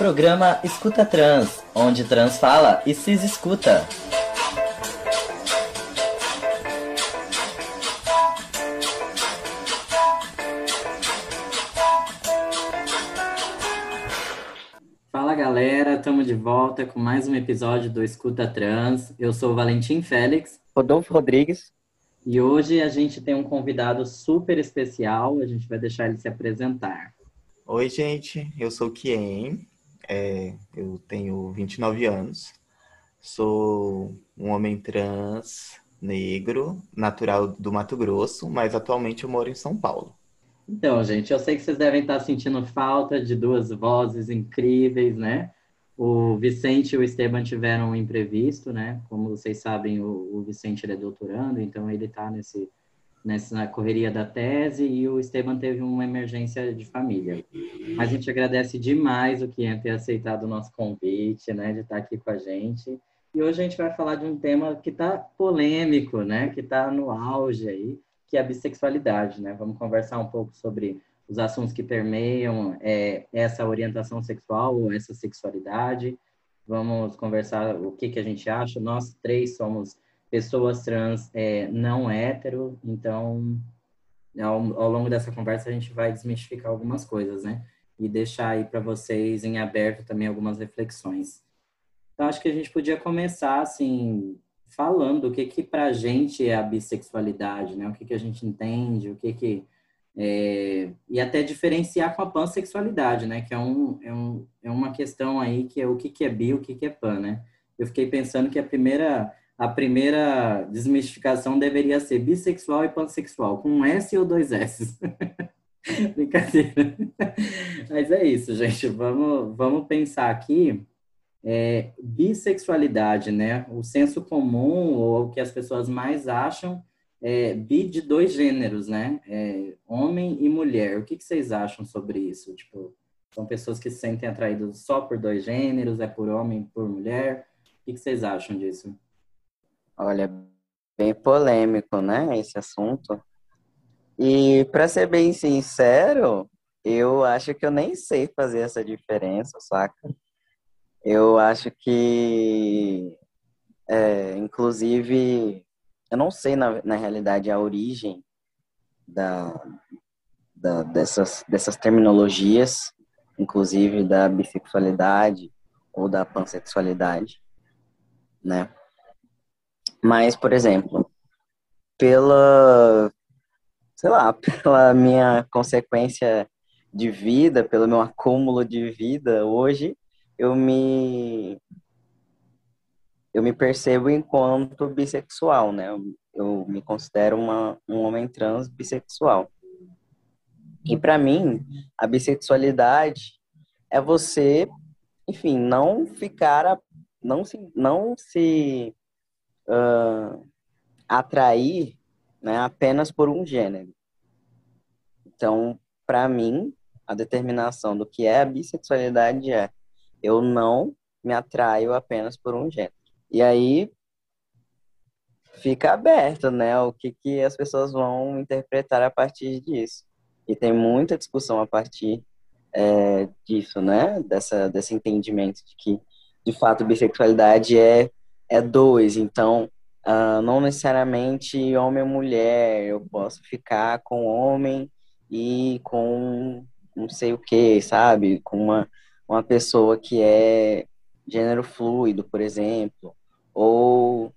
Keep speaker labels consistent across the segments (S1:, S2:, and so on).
S1: Programa Escuta Trans, onde trans fala e cis escuta. Fala galera, estamos de volta com mais um episódio do Escuta Trans. Eu sou o Valentim Félix.
S2: Rodolfo Rodrigues.
S1: E hoje a gente tem um convidado super especial, a gente vai deixar ele se apresentar.
S3: Oi, gente, eu sou o Kien, é, eu tenho 29 anos, sou um homem trans negro, natural do Mato Grosso, mas atualmente eu moro em São Paulo.
S1: Então, gente, eu sei que vocês devem estar sentindo falta de duas vozes incríveis, né? O Vicente e o Esteban tiveram um imprevisto, né? Como vocês sabem, o, o Vicente é doutorando, então ele está nesse, nessa correria da tese e o Esteban teve uma emergência de família. Mas a gente agradece demais o Kian ter aceitado o nosso convite, né? De estar aqui com a gente. E hoje a gente vai falar de um tema que está polêmico, né? Que está no auge aí, que é a bissexualidade, né? Vamos conversar um pouco sobre os assuntos que permeiam é, essa orientação sexual ou essa sexualidade. Vamos conversar o que, que a gente acha. Nós três somos pessoas trans é, não hétero, então ao, ao, longo dessa conversa a gente vai desmistificar algumas coisas, né? E deixar aí para vocês em aberto também algumas reflexões. Então acho que a gente podia começar assim falando o que que para a gente é a bissexualidade, né? O que que a gente entende, o que que é, e até diferenciar com a pansexualidade, né? Que é, um, é, um, é uma questão aí que é o que, que é bi, o que, que é pan, né? Eu fiquei pensando que a primeira, a primeira desmistificação deveria ser bissexual e pansexual, com um S ou dois S. Brincadeira. Mas é isso, gente. Vamos, vamos pensar aqui. É, bissexualidade, né? O senso comum, ou o que as pessoas mais acham, é, bi de dois gêneros, né? É, homem e mulher. O que, que, vocês acham sobre isso? Tipo, são pessoas que se sentem atraídas só por dois gêneros, é por homem por mulher? O que, que vocês acham disso?
S2: Olha, bem polêmico, né, esse assunto. E para ser bem sincero, eu acho que eu nem sei fazer essa diferença, saca? Eu acho que, é, inclusive, eu não sei, na, na realidade, a origem da, da, dessas, dessas terminologias, inclusive da bissexualidade ou da pansexualidade, né? Mas, por exemplo, pela, sei lá, pela minha consequência de vida, pelo meu acúmulo de vida hoje, eu me eu me percebo enquanto bissexual, né? Eu, eu me considero uma, um homem trans bissexual. E para mim, a bissexualidade é você, enfim, não ficar, não se, não se uh, atrair né, apenas por um gênero. Então, para mim, a determinação do que é a bissexualidade é eu não me atraio apenas por um gênero. E aí fica aberto, né? O que, que as pessoas vão interpretar a partir disso. E tem muita discussão a partir é, disso, né? Dessa, desse entendimento de que, de fato, bissexualidade é, é dois. Então, uh, não necessariamente homem ou mulher. Eu posso ficar com homem e com não sei o que, sabe? Com uma, uma pessoa que é gênero fluido, por exemplo ou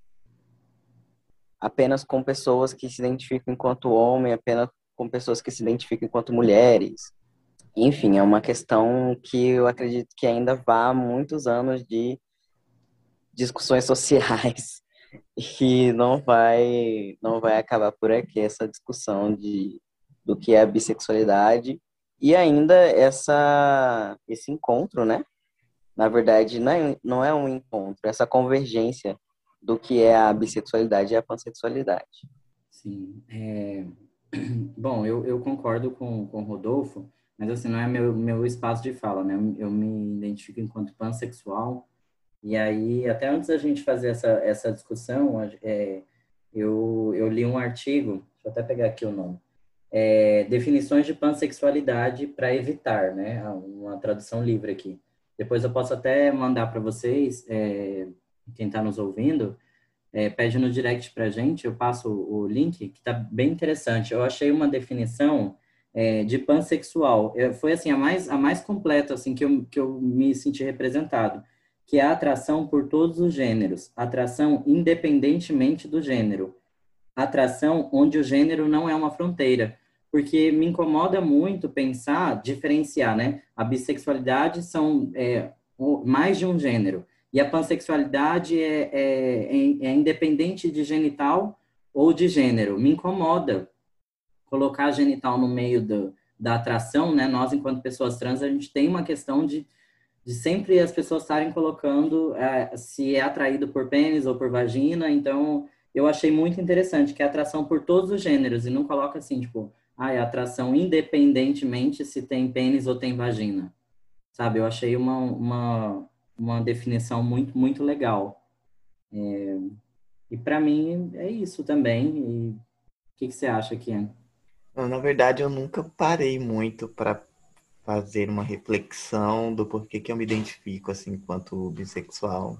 S2: apenas com pessoas que se identificam enquanto homem, apenas com pessoas que se identificam enquanto mulheres. Enfim, é uma questão que eu acredito que ainda vá muitos anos de discussões sociais e não vai não vai acabar por aqui essa discussão de do que é a bissexualidade e ainda essa esse encontro, né, na verdade, não é, não é um encontro, é essa convergência do que é a bissexualidade e a pansexualidade.
S1: Sim. É... Bom, eu, eu concordo com, com o Rodolfo, mas assim, não é meu, meu espaço de fala, né? Eu me identifico enquanto pansexual, e aí, até antes da gente fazer essa, essa discussão, é, eu, eu li um artigo, deixa eu até pegar aqui o nome, é, definições de pansexualidade para evitar, né? Uma tradução livre aqui Depois eu posso até mandar para vocês, é, quem está nos ouvindo, é, pede no direct para gente, eu passo o link, que está bem interessante. Eu achei uma definição é, de pansexual. Eu, foi assim a mais a mais completa assim que eu, que eu me senti representado, que é a atração por todos os gêneros, atração independentemente do gênero, atração onde o gênero não é uma fronteira, porque me incomoda muito pensar diferenciar, né? A bissexualidade são é, mais de um gênero e a pansexualidade é, é, é, é independente de genital ou de gênero. Me incomoda colocar genital no meio do, da atração, né? Nós, enquanto pessoas trans, a gente tem uma questão de, de sempre as pessoas estarem colocando é, se é atraído por pênis ou por vagina. Então, eu achei muito interessante que é atração por todos os gêneros e não coloca assim, tipo, ah, é atração independentemente se tem pênis ou tem vagina. Sabe? Eu achei uma, uma, uma definição muito, muito legal. É, e para mim é isso também. E o que, que você acha, Kian?
S3: Na verdade, eu nunca parei muito para fazer uma reflexão do porquê que eu me identifico assim enquanto bissexual,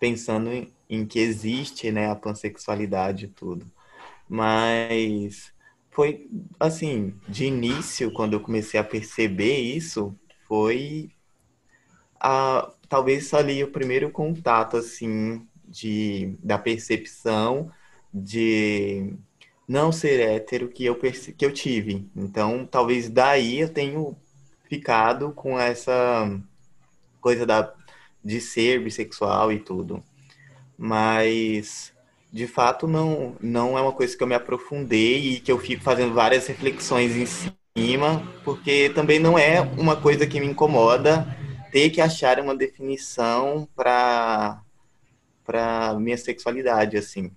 S3: pensando em, em que existe, né, a pansexualidade e tudo. Mas foi assim, de início, quando eu comecei a perceber isso, foi a, talvez ali o primeiro contato assim de da percepção de não ser hétero que eu que eu tive. Então, talvez daí eu tenho ficado com essa coisa da de ser bissexual e tudo. Mas de fato não não é uma coisa que eu me aprofundei e que eu fico fazendo várias reflexões em cima, porque também não é uma coisa que me incomoda ter que achar uma definição para para minha sexualidade assim.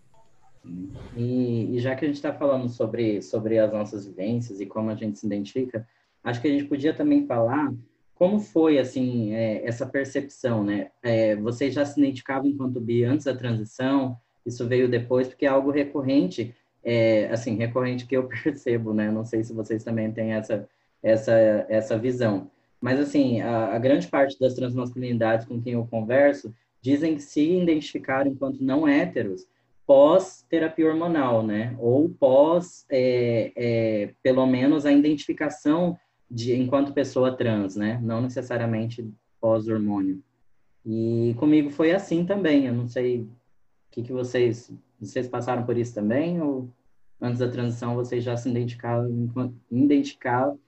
S1: E, e já que a gente está falando sobre sobre as nossas vivências e como a gente se identifica, acho que a gente podia também falar como foi assim é, essa percepção, né? É, vocês já se identificavam enquanto bi antes da transição? Isso veio depois porque é algo recorrente, é, assim recorrente que eu percebo, né? Não sei se vocês também têm essa essa essa visão mas, assim, a, a grande parte das transmasculinidades com quem eu converso dizem que se identificaram enquanto não héteros pós terapia hormonal, né? Ou pós, é, é, pelo menos, a identificação de enquanto pessoa trans, né? Não necessariamente pós hormônio. E comigo foi assim também. Eu não sei o que, que vocês vocês passaram por isso também ou antes da transição vocês já se identificavam identificavam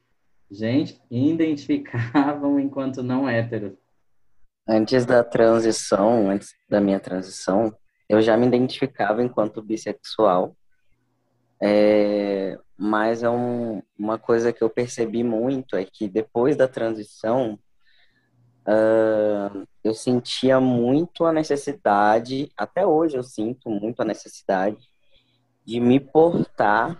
S1: Gente, identificavam enquanto não héteros.
S2: Antes da transição, antes da minha transição, eu já me identificava enquanto bissexual. É, mas é um, uma coisa que eu percebi muito é que depois da transição, uh, eu sentia muito a necessidade, até hoje eu sinto muito a necessidade de me portar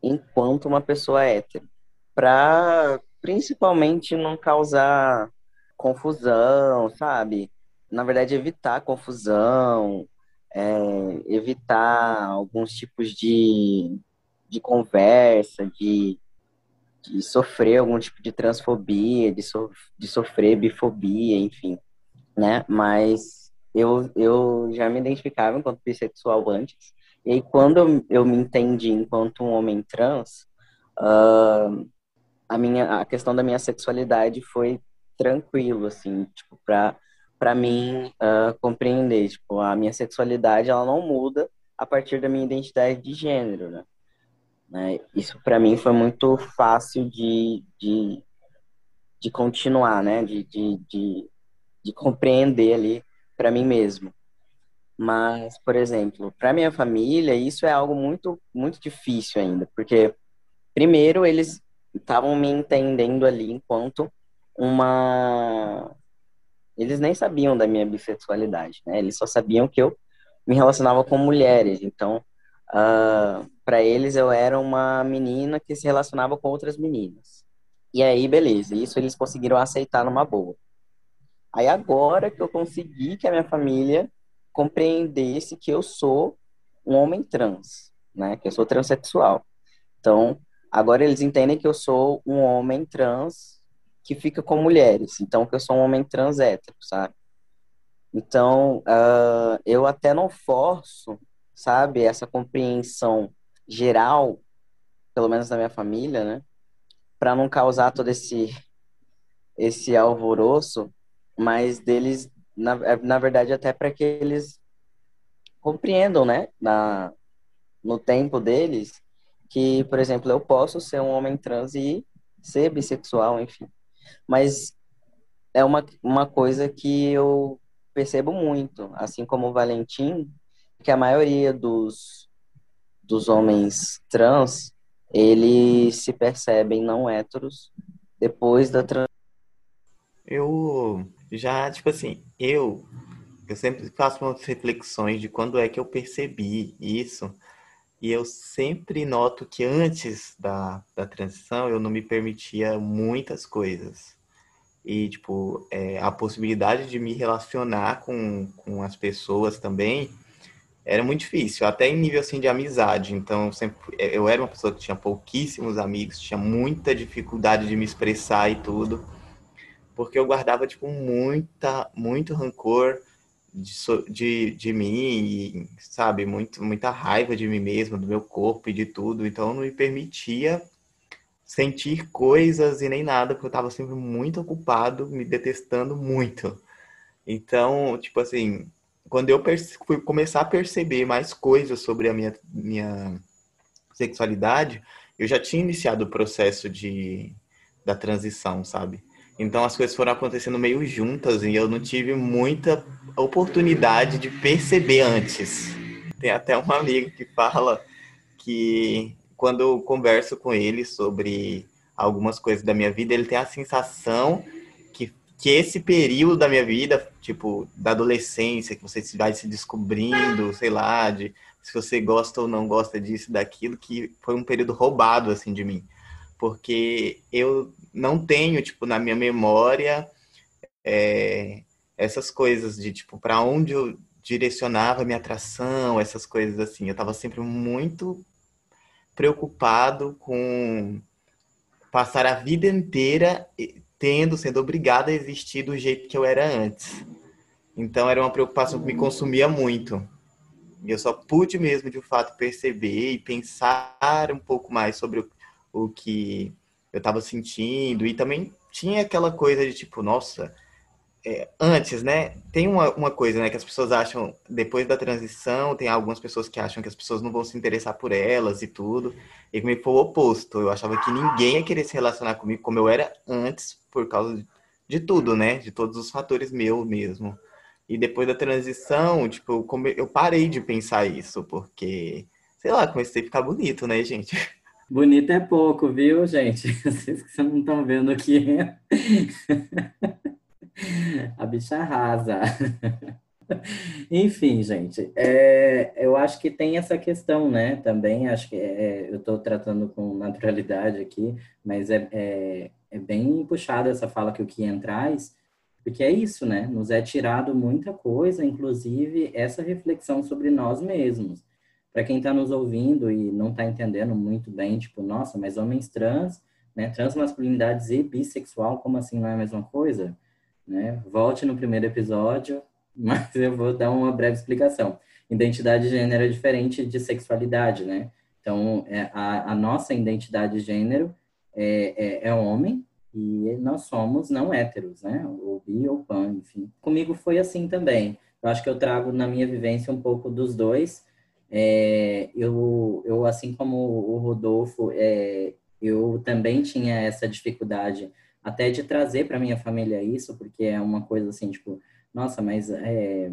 S2: enquanto uma pessoa hétero para principalmente não causar confusão, sabe? Na verdade, evitar confusão, é, evitar alguns tipos de, de conversa, de, de sofrer algum tipo de transfobia, de, so, de sofrer bifobia, enfim, né? Mas eu, eu já me identificava enquanto bissexual antes, e aí quando eu, me entendi enquanto um homem trans, uh, a minha a questão da minha sexualidade foi tranquilo assim tipo para para mim uh, compreender. Tipo a minha sexualidade ela não muda a partir da minha identidade de gênero né, né? isso para mim foi muito fácil de, de, de continuar né de, de, de, de compreender ali para mim mesmo mas por exemplo para minha família isso é algo muito muito difícil ainda porque primeiro eles estavam me entendendo ali enquanto uma. Eles nem sabiam da minha bissexualidade, né? Eles só sabiam que eu me relacionava com mulheres. Então, uh, ah, para eles eu era uma menina que se relacionava com outras meninas. E aí, beleza. Isso eles conseguiram aceitar numa boa. Aí agora que eu consegui que a minha família compreendesse que eu sou um homem trans, né? Que eu sou transexual. Então, Agora eles entendem que eu sou um homem trans que fica com mulheres. Então, que eu sou um homem trans hétero, sabe? Então, uh, eu até não forço, sabe, essa compreensão geral, pelo menos da minha família, né? Para não causar todo esse esse alvoroço, mas deles, na, na verdade, até para que eles compreendam, né, na, no tempo deles, que, por exemplo, eu posso ser um homem trans e ser bissexual, enfim. Mas é uma, uma coisa que eu percebo muito, assim como o Valentim, que a maioria dos, dos homens trans, eles se percebem não héteros depois da trans.
S3: Eu já, tipo assim, eu, eu sempre faço umas reflexões de quando é que eu percebi isso, e eu sempre noto que antes da, da transição eu não me permitia muitas coisas e tipo é, a possibilidade de me relacionar com, com as pessoas também era muito difícil até em nível assim de amizade então sempre eu era uma pessoa que tinha pouquíssimos amigos tinha muita dificuldade de me expressar e tudo porque eu guardava tipo muita muito rancor de, de, de mim e, sabe muito muita raiva de mim mesmo do meu corpo e de tudo então não me permitia sentir coisas e nem nada, porque eu estava sempre muito ocupado, me detestando muito. Então, tipo assim, quando eu fui começar a perceber mais coisas sobre a minha, minha sexualidade, eu já tinha iniciado o processo de, da transição, sabe? Então as coisas foram acontecendo meio juntas e eu não tive muita oportunidade de perceber antes. Tem até uma amiga que fala que quando eu converso com ele sobre algumas coisas da minha vida, ele tem a sensação que, esse período da minha vida, tipo, da adolescência, que você vai se descobrindo, sei lá, de se você gosta ou não gosta disso, daquilo, que foi um período roubado, assim, de mim. Porque eu não tenho, tipo, na minha memória, é, essas coisas de, tipo, para onde eu direcionava minha atração, essas coisas assim. Eu estava sempre muito preocupado com passar a vida inteira tendo, sendo obrigado a existir do jeito que eu era antes. Então era uma preocupação que me consumia muito. E eu só pude mesmo, de fato, perceber e pensar um pouco mais sobre o, o que eu estava sentindo. E também tinha aquela coisa de tipo, nossa, é, antes, né? Tem uma, uma coisa, né? Que as pessoas acham, depois da transição, tem algumas pessoas que acham que as pessoas não vão se interessar por elas e tudo. E comigo foi o oposto. Eu achava que ninguém ia querer se relacionar comigo como eu era antes, por causa de, de tudo, né? De todos os fatores meu mesmo. E depois da transição, tipo, eu, come... eu parei de pensar isso, porque, sei lá, comecei a ficar bonito, né, gente?
S1: Bonito é pouco, viu, gente? Vocês que não estão vendo aqui. A bicha arrasa. Enfim, gente, é, eu acho que tem essa questão, né? Também acho que é, eu estou tratando com naturalidade aqui, mas é, é, é bem puxada essa fala que o Kian traz, porque é isso, né? Nos é tirado muita coisa, inclusive essa reflexão sobre nós mesmos. Para quem está nos ouvindo e não está entendendo muito bem, tipo, nossa, mas homens trans, né? Transmasculinidades e bissexual, como assim não é a mesma coisa? Né? Volte no primeiro episódio, mas eu vou dar uma breve explicação. Identidade de gênero é diferente de sexualidade, né? Então, é, a, a, nossa identidade de gênero é, é, é, homem e nós somos não héteros, né? Ou bi ou pan, enfim. Comigo foi assim também. Eu acho que eu trago na minha vivência um pouco dos dois. É, eu, eu, assim como o Rodolfo, é, eu também tinha essa dificuldade até de trazer para minha família isso, porque é uma coisa assim, tipo, nossa, mas é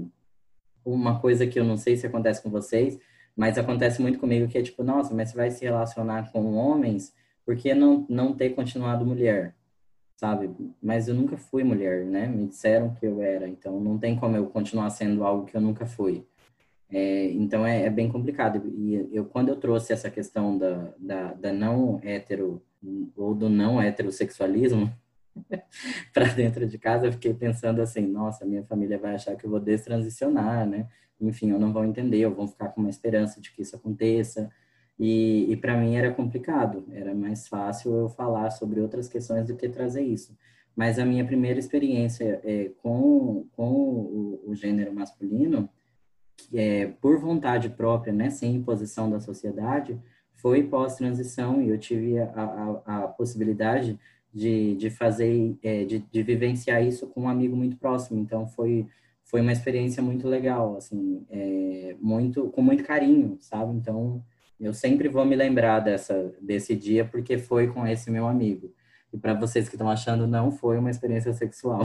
S1: uma coisa que eu não sei se acontece com vocês, mas acontece muito comigo que é tipo, nossa, mas você vai se relacionar com homens, por que não, não ter continuado mulher? Sabe? Mas eu nunca fui mulher, né? Me disseram que eu era, então não tem como eu continuar sendo algo que eu nunca fui. É, então é, é, bem complicado. E eu, quando eu trouxe essa questão da, da, da não hetero ou do não heterossexualismo, para dentro de casa, eu fiquei pensando assim, nossa, minha família vai achar que eu vou destransicionar, né? Enfim, eu não vou entender, eu vou ficar com uma esperança de que isso aconteça. E, e para mim era complicado, era mais fácil eu falar sobre outras questões do que trazer isso. mas a minha primeira experiência é, com, com o, o gênero masculino, é, por vontade própria, né, sem imposição da sociedade, foi pós-transição e eu tive a, a, a possibilidade de, de fazer, é, de, de vivenciar isso com um amigo muito próximo. Então, foi, foi uma experiência muito legal, assim, é, muito, com muito carinho, sabe? Então, eu sempre vou me lembrar dessa, desse dia porque foi com esse meu amigo. E para vocês que estão achando, não foi uma experiência sexual.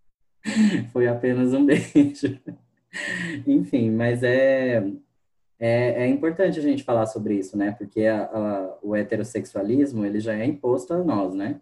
S1: foi apenas um beijo. Enfim, mas é, é, é, importante a gente falar sobre isso, né? Porque a, a, o heterossexualismo, ele já é imposto a nós, né?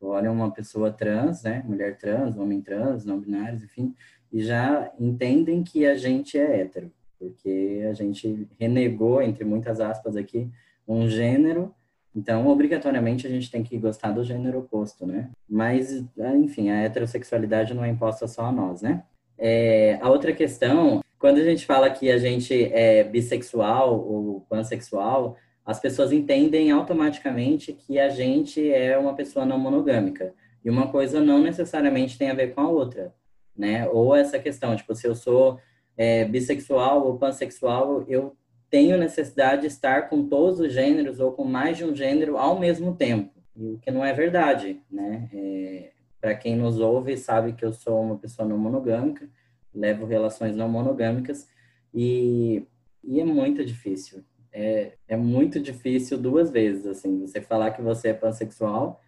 S1: Olha uma pessoa trans, né? Mulher trans, homem trans, não binários, enfim, e já entendem que a gente é hétero, porque a gente renegou, entre muitas aspas aqui, um gênero então, obrigatoriamente, a gente tem que gostar do gênero oposto, né? Mas, enfim, a heterossexualidade não é imposta só a nós, né? É, a outra questão, quando a gente fala que a gente é bissexual ou pansexual, as pessoas entendem automaticamente que a gente é uma pessoa não monogâmica. E uma coisa não necessariamente tem a ver com a outra, né? Ou essa questão, tipo, se eu sou é, bissexual ou pansexual, eu tenho necessidade de estar com todos os gêneros ou com mais de um gênero ao mesmo tempo. E o que não é verdade, né? É, Para quem nos ouve sabe que eu sou uma pessoa não monogâmica, levo relações não monogâmicas e, e é muito difícil. É, é muito difícil duas vezes, assim, você falar que você é pansexual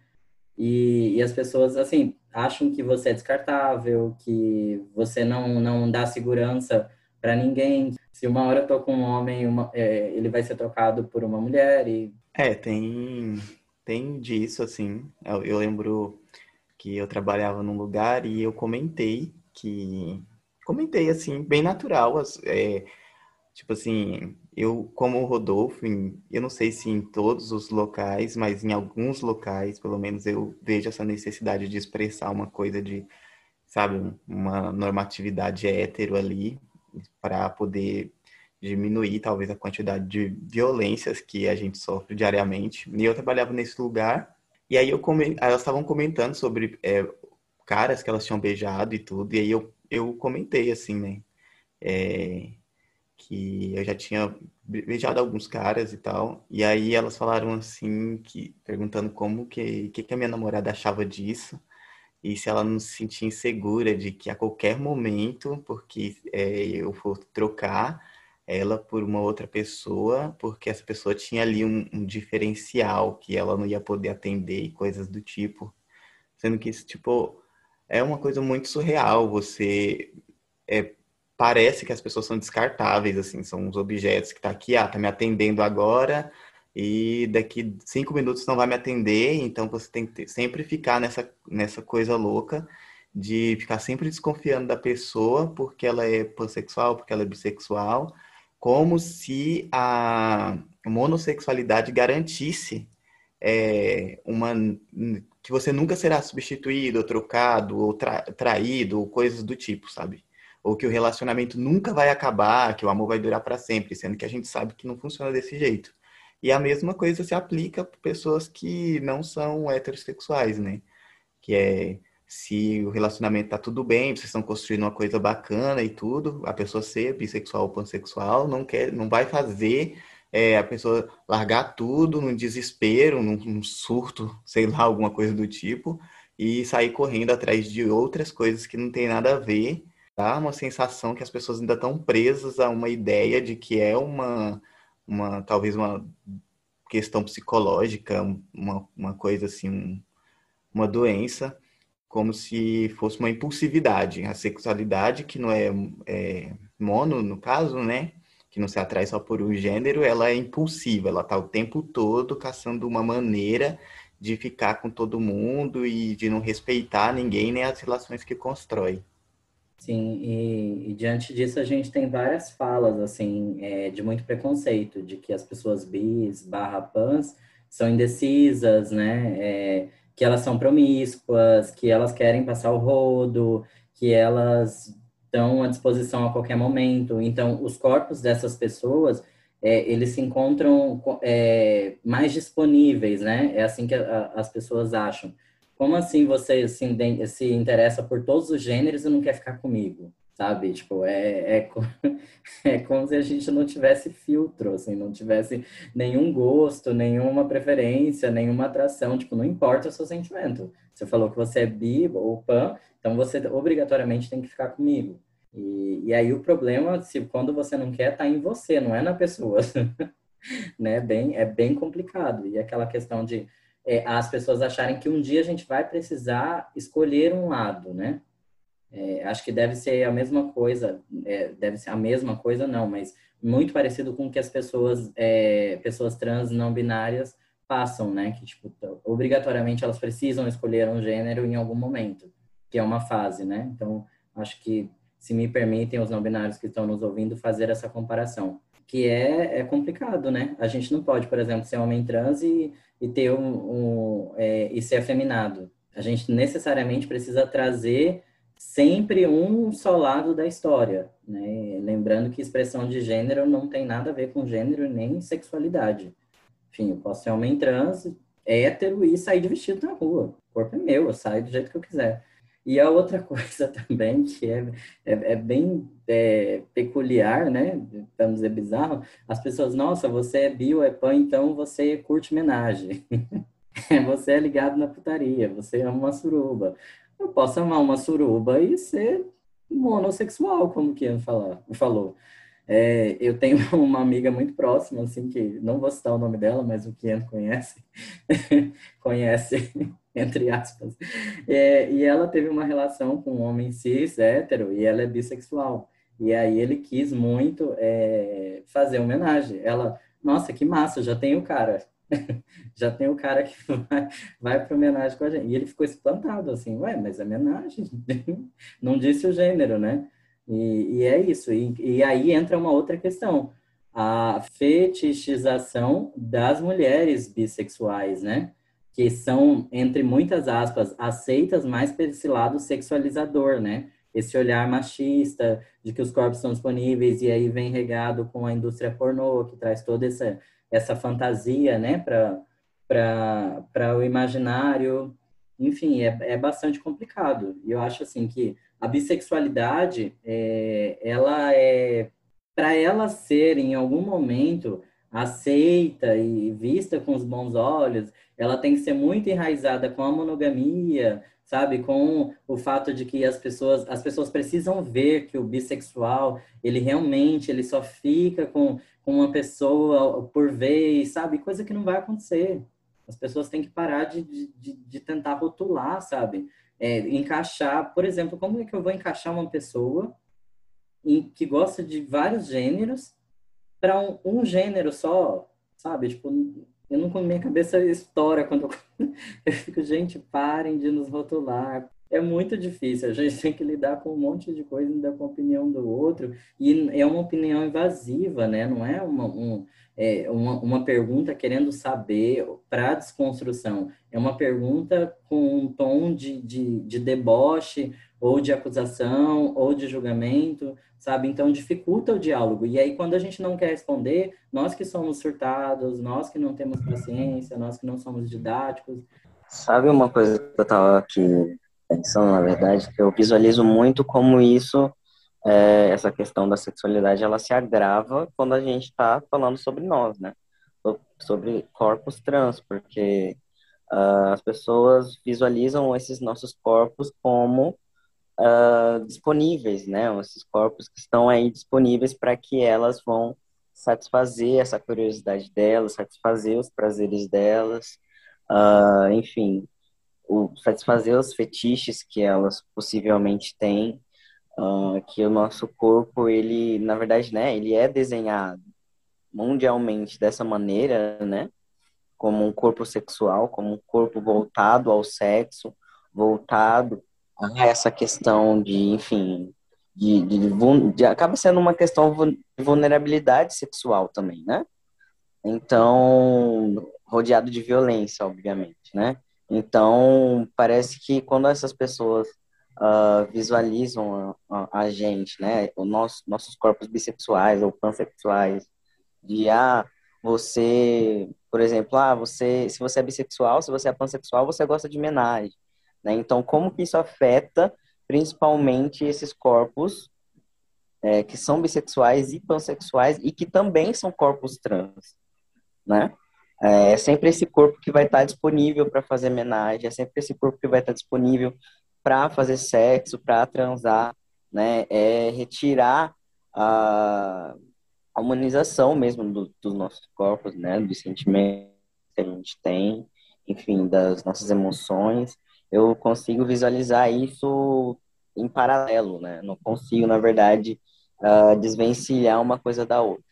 S1: e, e as pessoas, assim, acham que você é descartável, que você não, não dá segurança para ninguém. Se uma hora eu tô com um homem, uma, é, ele vai ser trocado por uma mulher e...
S3: É, tem, tem disso, assim. Eu, eu lembro que eu trabalhava num lugar e eu comentei que... Comentei, assim, bem natural, é, tipo assim, eu como Rodolfo, em, eu não sei se em todos os locais, mas em alguns locais, pelo menos eu vejo essa necessidade de expressar uma coisa de, sabe, uma normatividade hétero ali, para poder diminuir talvez a quantidade de violências que a gente sofre diariamente. E eu trabalhava nesse lugar e aí eu come... elas estavam comentando sobre é, caras que elas tinham beijado e tudo. E aí eu, eu comentei assim, né? É, que eu já tinha beijado alguns caras e tal. E aí elas falaram assim, que perguntando como que, que, que a minha namorada achava disso e se ela não se sentir insegura de que a qualquer momento, porque é, eu for trocar ela por uma outra pessoa, porque essa pessoa tinha ali um, um, diferencial que ela não ia poder atender e coisas do tipo. Sendo que isso, tipo, é uma coisa muito surreal. Você é, parece que as pessoas são descartáveis, assim, são os objetos que tá aqui, ah, tá me atendendo agora, e daqui cinco minutos não vai me atender, então você tem que ter, sempre ficar nessa, nessa coisa louca de ficar sempre desconfiando da pessoa porque ela é pansexual, porque ela é bissexual, como se a monossexualidade garantisse é, uma que você nunca será substituído, ou trocado, ou tra, traído, ou coisas do tipo, sabe? Ou que o relacionamento nunca vai acabar, que o amor vai durar para sempre, sendo que a gente sabe que não funciona desse jeito. E a mesma coisa se aplica para pessoas que não são heterossexuais, né? Que é se o relacionamento tá tudo bem, vocês estão construindo uma coisa bacana e tudo, a pessoa ser bissexual ou pansexual não quer, não vai fazer é, a pessoa largar tudo num desespero, num, num surto, sei lá, alguma coisa do tipo, e sair correndo atrás de outras coisas que não tem nada a ver. Dá uma sensação que as pessoas ainda estão presas a uma ideia de que é uma uma talvez uma questão psicológica, uma, uma coisa assim, uma doença, como se fosse uma impulsividade. A sexualidade, que não é, é mono, no caso, né? Que não se atrai só por um gênero, ela é impulsiva, ela está o tempo todo caçando uma maneira de ficar com todo mundo e de não respeitar ninguém nem as relações que constrói.
S1: Sim, e, e, diante disso a gente tem várias falas, assim, é, de muito preconceito, de que as pessoas bis, barra pans, são indecisas, né, é, que elas são promíscuas, que elas querem passar o rodo, que elas estão à disposição a qualquer momento. Então, os corpos dessas pessoas, é, eles se encontram é, mais disponíveis, né, é assim que a, as pessoas acham como assim você se, se interessa por todos os gêneros e não quer ficar comigo? sabe? Tipo, é, é, é como se a gente não tivesse filtro, assim, não tivesse nenhum gosto, nenhuma preferência, nenhuma atração, tipo, não importa o seu sentimento. Você falou que você é bi ou pan, então você obrigatoriamente tem que ficar comigo. E, e aí o problema, se quando você não quer, tá em você, não é na pessoa. né? Bem, é bem complicado. E aquela questão de é, as pessoas acharem que um dia a gente vai precisar escolher um lado, né? É, acho que deve ser a mesma coisa, é, deve ser a mesma coisa não, mas muito parecido com o que as pessoas, é, pessoas trans não binárias passam, né? Que, tipo, obrigatoriamente elas precisam escolher um gênero em algum momento, que é uma fase, né? Então, acho que, se me permitem os não binários que estão nos ouvindo, fazer essa comparação. Que é, é complicado, né? A gente não pode, por exemplo, ser homem trans e, e ter um, um é, e ser afeminado. A gente necessariamente precisa trazer sempre um só lado da história, né? Lembrando que expressão de gênero não tem nada a ver com gênero nem sexualidade. Enfim, eu posso ser homem trans, hétero e sair de vestido na rua. O corpo é meu, eu saio do jeito que eu quiser. E a outra coisa também, que é, é, é bem é, peculiar, né? Vamos dizer bizarro, as pessoas, nossa, você é bio, é pan, então você curte homenagem. você é ligado na putaria, você ama uma suruba eu posso amar uma suruba e ser monossexual, como Kian fala, falou. É, eu tenho uma amiga muito próxima, assim, que não vou citar o nome dela, mas o Kian conhece, conhece, entre aspas. É, e ela teve uma relação com um homem cis, hétero, e ela é bissexual. E aí ele quis muito é, fazer homenagem. Ela, nossa, que massa, já tem o cara. já tem o cara que vai, vai para homenagem com a gente. E ele ficou espantado, assim, ué, mas é homenagem, não disse o gênero, né? E, e é isso. E, e, aí entra uma outra questão, a fetichização das mulheres bissexuais, né? Que são, entre muitas aspas, aceitas mais por esse lado sexualizador, né? Esse olhar machista de que os corpos são disponíveis e aí vem regado com a indústria pornô, que traz toda essa essa fantasia, né, para o imaginário. Enfim, é, é bastante complicado. E eu acho, assim, que a bissexualidade, é, ela é, para ela ser, em algum momento, aceita e vista com os bons olhos, ela tem que ser muito enraizada com a monogamia, sabe, com o fato de que as pessoas as pessoas precisam ver que o bissexual ele realmente ele só fica com com uma pessoa por vez, sabe? Coisa que não vai acontecer. As pessoas têm que parar de, de, de tentar rotular, sabe? É, encaixar, por exemplo, como é que eu vou encaixar uma pessoa em, que gosta de vários gêneros para um, um, gênero só, sabe? Tipo, eu não, minha cabeça estoura quando eu, eu fico, gente, parem de nos rotular, é muito difícil. A gente tem que lidar com um monte de coisa, lidar com a opinião do outro. E é uma opinião invasiva, né? Não é uma, um, é uma, uma pergunta querendo saber para desconstrução. É uma pergunta com um tom de, de, de deboche, ou de acusação, ou de julgamento, sabe? Então dificulta o diálogo. E aí, quando a gente não quer responder, nós que somos surtados, nós que não temos paciência, nós que não somos didáticos.
S2: Sabe uma coisa que eu estava aqui pensando, na verdade, que eu visualizo muito como isso, é, essa questão da sexualidade, ela se agrava quando a gente está falando sobre nós, né? Sobre corpos trans, porque uh, as pessoas visualizam esses nossos corpos como uh, disponíveis, né? Esses corpos que estão aí disponíveis para que elas vão satisfazer essa curiosidade delas, satisfazer os prazeres delas, uh, enfim, o, satisfazer os fetiches que elas possivelmente têm, uh, que o nosso corpo, ele, na verdade, né, ele é desenhado mundialmente dessa maneira, né, como um corpo sexual, como um corpo voltado ao sexo, voltado a essa questão de, enfim, de, de, de, de acaba sendo uma questão de vulnerabilidade sexual também, né? Então, rodeado de violência, obviamente, né? Então, parece que quando essas pessoas uh, visualizam a, a, a, gente, né, o nosso, nossos corpos bissexuais ou pansexuais, de, ah, você, por exemplo, ah, você, se você é bissexual, se você é pansexual, você gosta de homenagem. Né? Então, como que isso afeta principalmente esses corpos é, que são bissexuais e pansexuais e que também são corpos trans, né? É sempre esse corpo que vai estar disponível para fazer homenagem, é sempre esse corpo que vai estar disponível para fazer sexo, para transar, né? É retirar a, a humanização mesmo do, dos nossos corpos, né? Dos sentimentos que a gente tem, enfim, das nossas emoções. Eu consigo visualizar isso em paralelo, né? Não consigo, na verdade, uh, desvencilhar uma coisa da outra.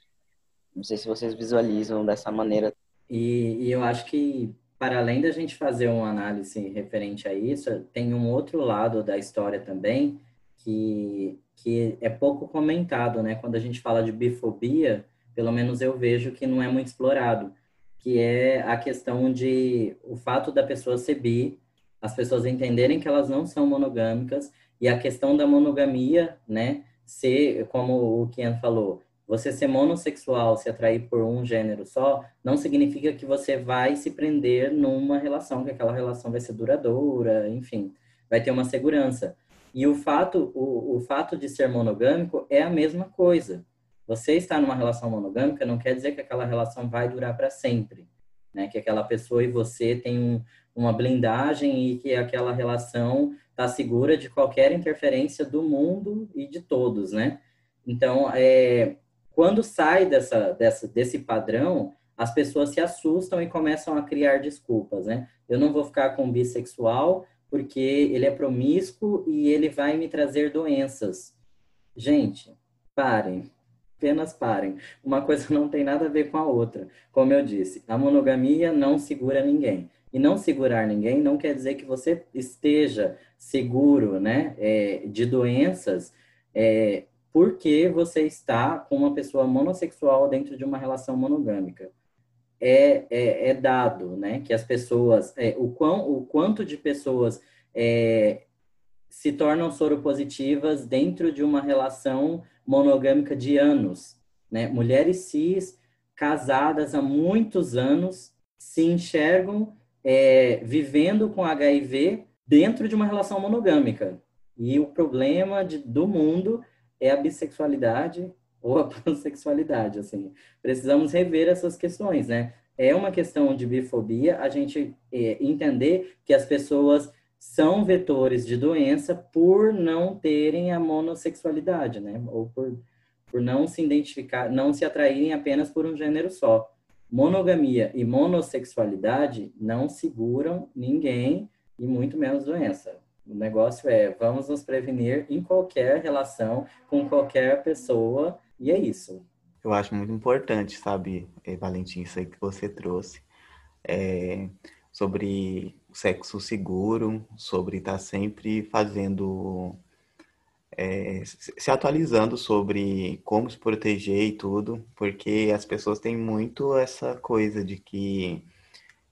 S2: Não sei se vocês visualizam dessa maneira.
S1: E, e eu acho que, para além da gente fazer uma análise referente a isso, tem um outro lado da história também que, que é pouco comentado, né? Quando a gente fala de bifobia, pelo menos eu vejo que não é muito explorado, que é a questão de o fato da pessoa ser bi, as pessoas entenderem que elas não são monogâmicas e a questão da monogamia, né? ser, como o Kian falou, você ser monossexual, se atrair por um gênero só, não significa que você vai se prender numa relação, que aquela relação vai ser duradoura, enfim, vai ter uma segurança. E o fato, o, o fato de ser monogâmico é a mesma coisa. Você está numa relação monogâmica não quer dizer que aquela relação vai durar para sempre, né? Que aquela pessoa e você tem um, uma blindagem e que aquela relação está segura de qualquer interferência do mundo e de todos, né? Então, é, quando sai dessa, dessa, desse padrão, as pessoas se assustam e começam a criar desculpas, né? Eu não vou ficar com um bissexual porque ele é promíscuo e ele vai me trazer doenças. Gente, parem, apenas parem. Uma coisa não tem nada a ver com a outra. Como eu disse, a monogamia não segura ninguém. E não segurar ninguém não quer dizer que você esteja seguro né, é, de doenças é, porque você está com uma pessoa monossexual dentro de uma relação monogâmica. É, é, é dado né, que as pessoas, é, o, quão, o quanto de pessoas é, se tornam soropositivas dentro de uma relação monogâmica de anos. Né? Mulheres cis casadas há muitos anos se enxergam é, vivendo com HIV dentro de uma relação monogâmica. E o problema de, do mundo é a bissexualidade ou a pansexualidade, assim. Precisamos rever essas questões, né? É uma questão de bifobia a gente é, entender que as pessoas são vetores de doença por não terem a monossexualidade, né? Ou por, por não se identificar, não se atraírem apenas por um gênero só monogamia e monossexualidade não seguram ninguém e muito menos doença. O negócio é vamos nos prevenir em qualquer relação com qualquer pessoa e é isso.
S3: Eu acho muito importante, sabe, eh, Valentim, isso aí que você trouxe, é, sobre sexo seguro, sobre estar tá sempre fazendo é, se atualizando sobre como se proteger e tudo, porque as pessoas têm muito essa coisa de que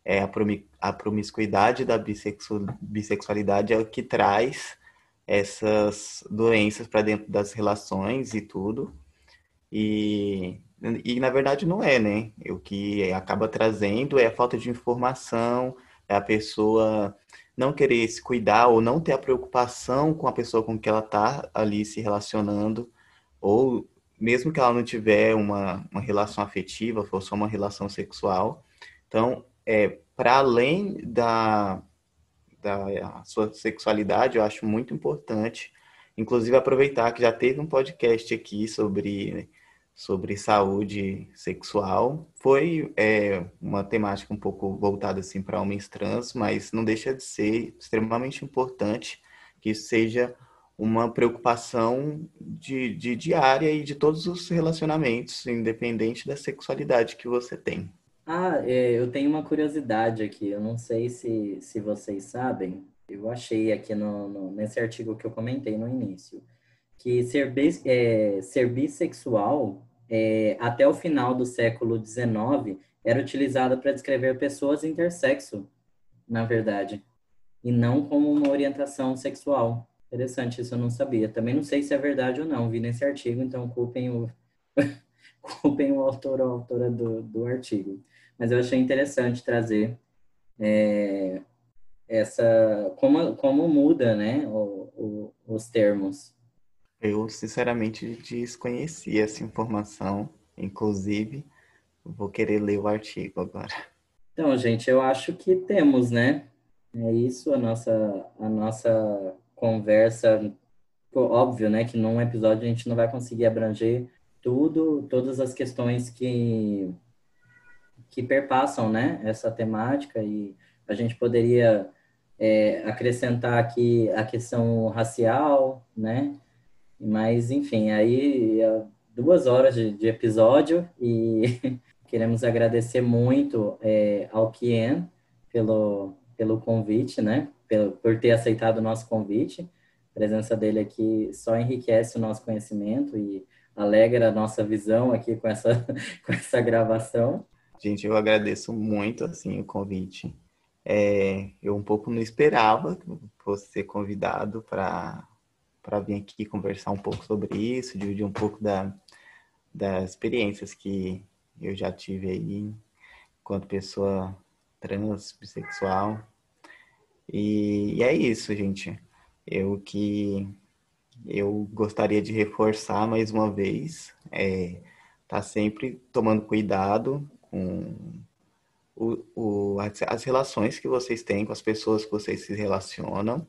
S3: é, a, a promiscuidade da bissexu bissexualidade é o que traz essas doenças para dentro das relações e tudo. E, e na verdade não é, né? O que acaba trazendo é a falta de informação, é a pessoa não querer se cuidar ou não ter a preocupação com a pessoa com que ela está ali se relacionando, ou mesmo que ela não tiver uma, uma relação afetiva, for só uma relação sexual. Então, é, para além da, da sua sexualidade, eu acho muito importante, inclusive aproveitar que já teve um podcast aqui sobre sobre saúde sexual. Foi é, uma temática um pouco voltada assim para homens trans, mas não deixa de ser extremamente importante que isso seja uma preocupação de, de diária e de todos os relacionamentos, independente da sexualidade que você tem.
S1: Ah, é, eu tenho uma curiosidade aqui, eu não sei se, se vocês sabem, eu achei aqui no, no nesse artigo que eu comentei no início, que ser, bis, é, ser bissexual é, até o final do século XIX, era utilizada para descrever pessoas intersexo, na verdade, e não como uma orientação sexual. Interessante, isso eu não sabia. Também não sei se é verdade ou não, vi nesse artigo, então culpem o, culpem o autor ou a autora do, do artigo. Mas eu achei interessante trazer é, essa como, como muda, né, o, o, os termos.
S3: Eu, sinceramente, desconhecia essa informação, inclusive, vou querer ler o artigo agora.
S1: Então, gente, eu acho que temos, né? É isso a nossa, a nossa conversa. Óbvio, né, que num episódio a gente não vai conseguir abranger tudo, todas as questões que, que perpassam, né, essa temática e a gente poderia é, acrescentar aqui a questão racial, né, mas enfim, aí é duas horas de, de episódio e queremos agradecer muito é, ao Kien pelo, pelo convite, né, pelo, por ter aceitado o nosso convite. A presença dele aqui só enriquece o nosso conhecimento e alegra a nossa visão aqui com essa, com essa gravação.
S3: Gente, eu agradeço muito assim o convite. É, eu um pouco não esperava que fosse ser convidado para para vir aqui conversar um pouco sobre isso, dividir um pouco da, das experiências que eu já tive aí enquanto pessoa trans, bissexual. E, e é isso, gente. Eu que eu gostaria de reforçar mais uma vez, é, tá sempre tomando cuidado com o, o, as, as relações que vocês têm com as pessoas que vocês se relacionam,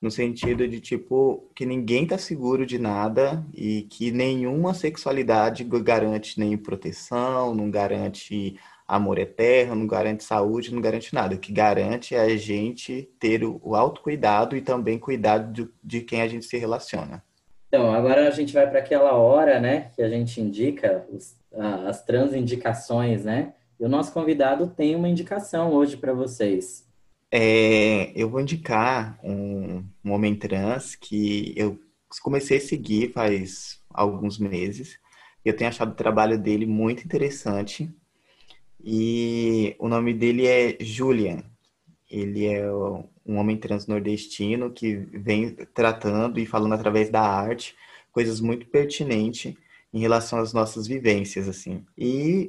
S3: no sentido de tipo que ninguém tá seguro de nada e que nenhuma sexualidade garante nem proteção, não garante amor eterno, não garante saúde, não garante nada. O que garante é a gente ter o autocuidado e também cuidar de, de quem a gente se relaciona.
S1: Então, agora a gente vai para aquela hora, né, que a gente indica os, as transindicações, né? E o nosso convidado tem uma indicação hoje para vocês.
S3: É, eu vou indicar um, um homem trans que eu comecei a seguir faz alguns meses. Eu tenho achado o trabalho dele muito interessante. E o nome dele é Julian. Ele é um homem trans nordestino que vem tratando e falando através da arte coisas muito pertinentes em relação às nossas vivências, assim. E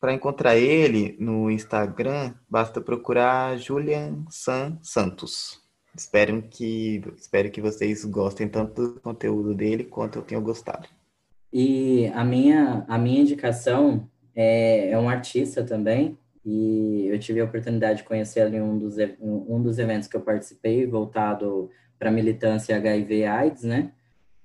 S3: para encontrar ele no Instagram, basta procurar Julian San Santos. Espero que, espero que vocês gostem tanto do conteúdo dele quanto eu tenho gostado.
S1: E a minha, a minha indicação é, é um artista também, e eu tive a oportunidade de conhecê-lo em um dos, um dos eventos que eu participei, voltado para militância HIV/AIDS, né?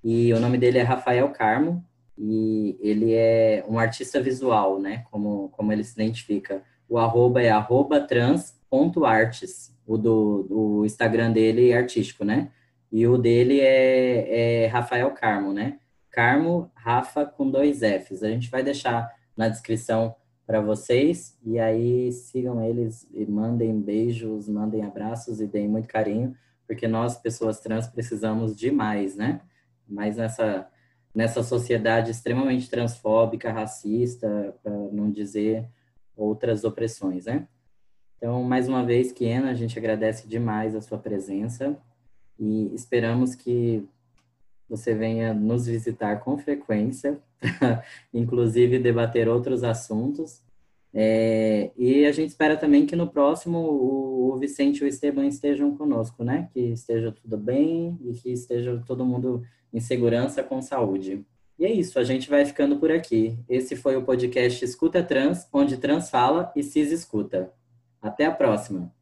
S1: E o nome dele é Rafael Carmo, e ele é um artista visual, né? Como, como ele se identifica. O arroba é arroba trans.artes, o do, do Instagram dele é artístico, né? E o dele é, é Rafael Carmo, né? Carmo, Rafa com dois Fs. A gente vai deixar na descrição para vocês e aí sigam eles e mandem beijos, mandem abraços e deem muito carinho, porque nós, pessoas trans, precisamos demais, né? Mas nessa, nessa sociedade extremamente transfóbica, racista, para não dizer outras opressões, né? Então, mais uma vez, Kiena, a gente agradece demais a sua presença e esperamos que você venha nos visitar com frequência, inclusive debater outros assuntos. É, e a gente espera também que no próximo o, o Vicente e o Esteban estejam conosco, né? Que esteja tudo bem e que esteja todo mundo em segurança com saúde. E é isso, a gente vai ficando por aqui. Esse foi o podcast Escuta Trans, onde trans fala e cis escuta. Até a próxima!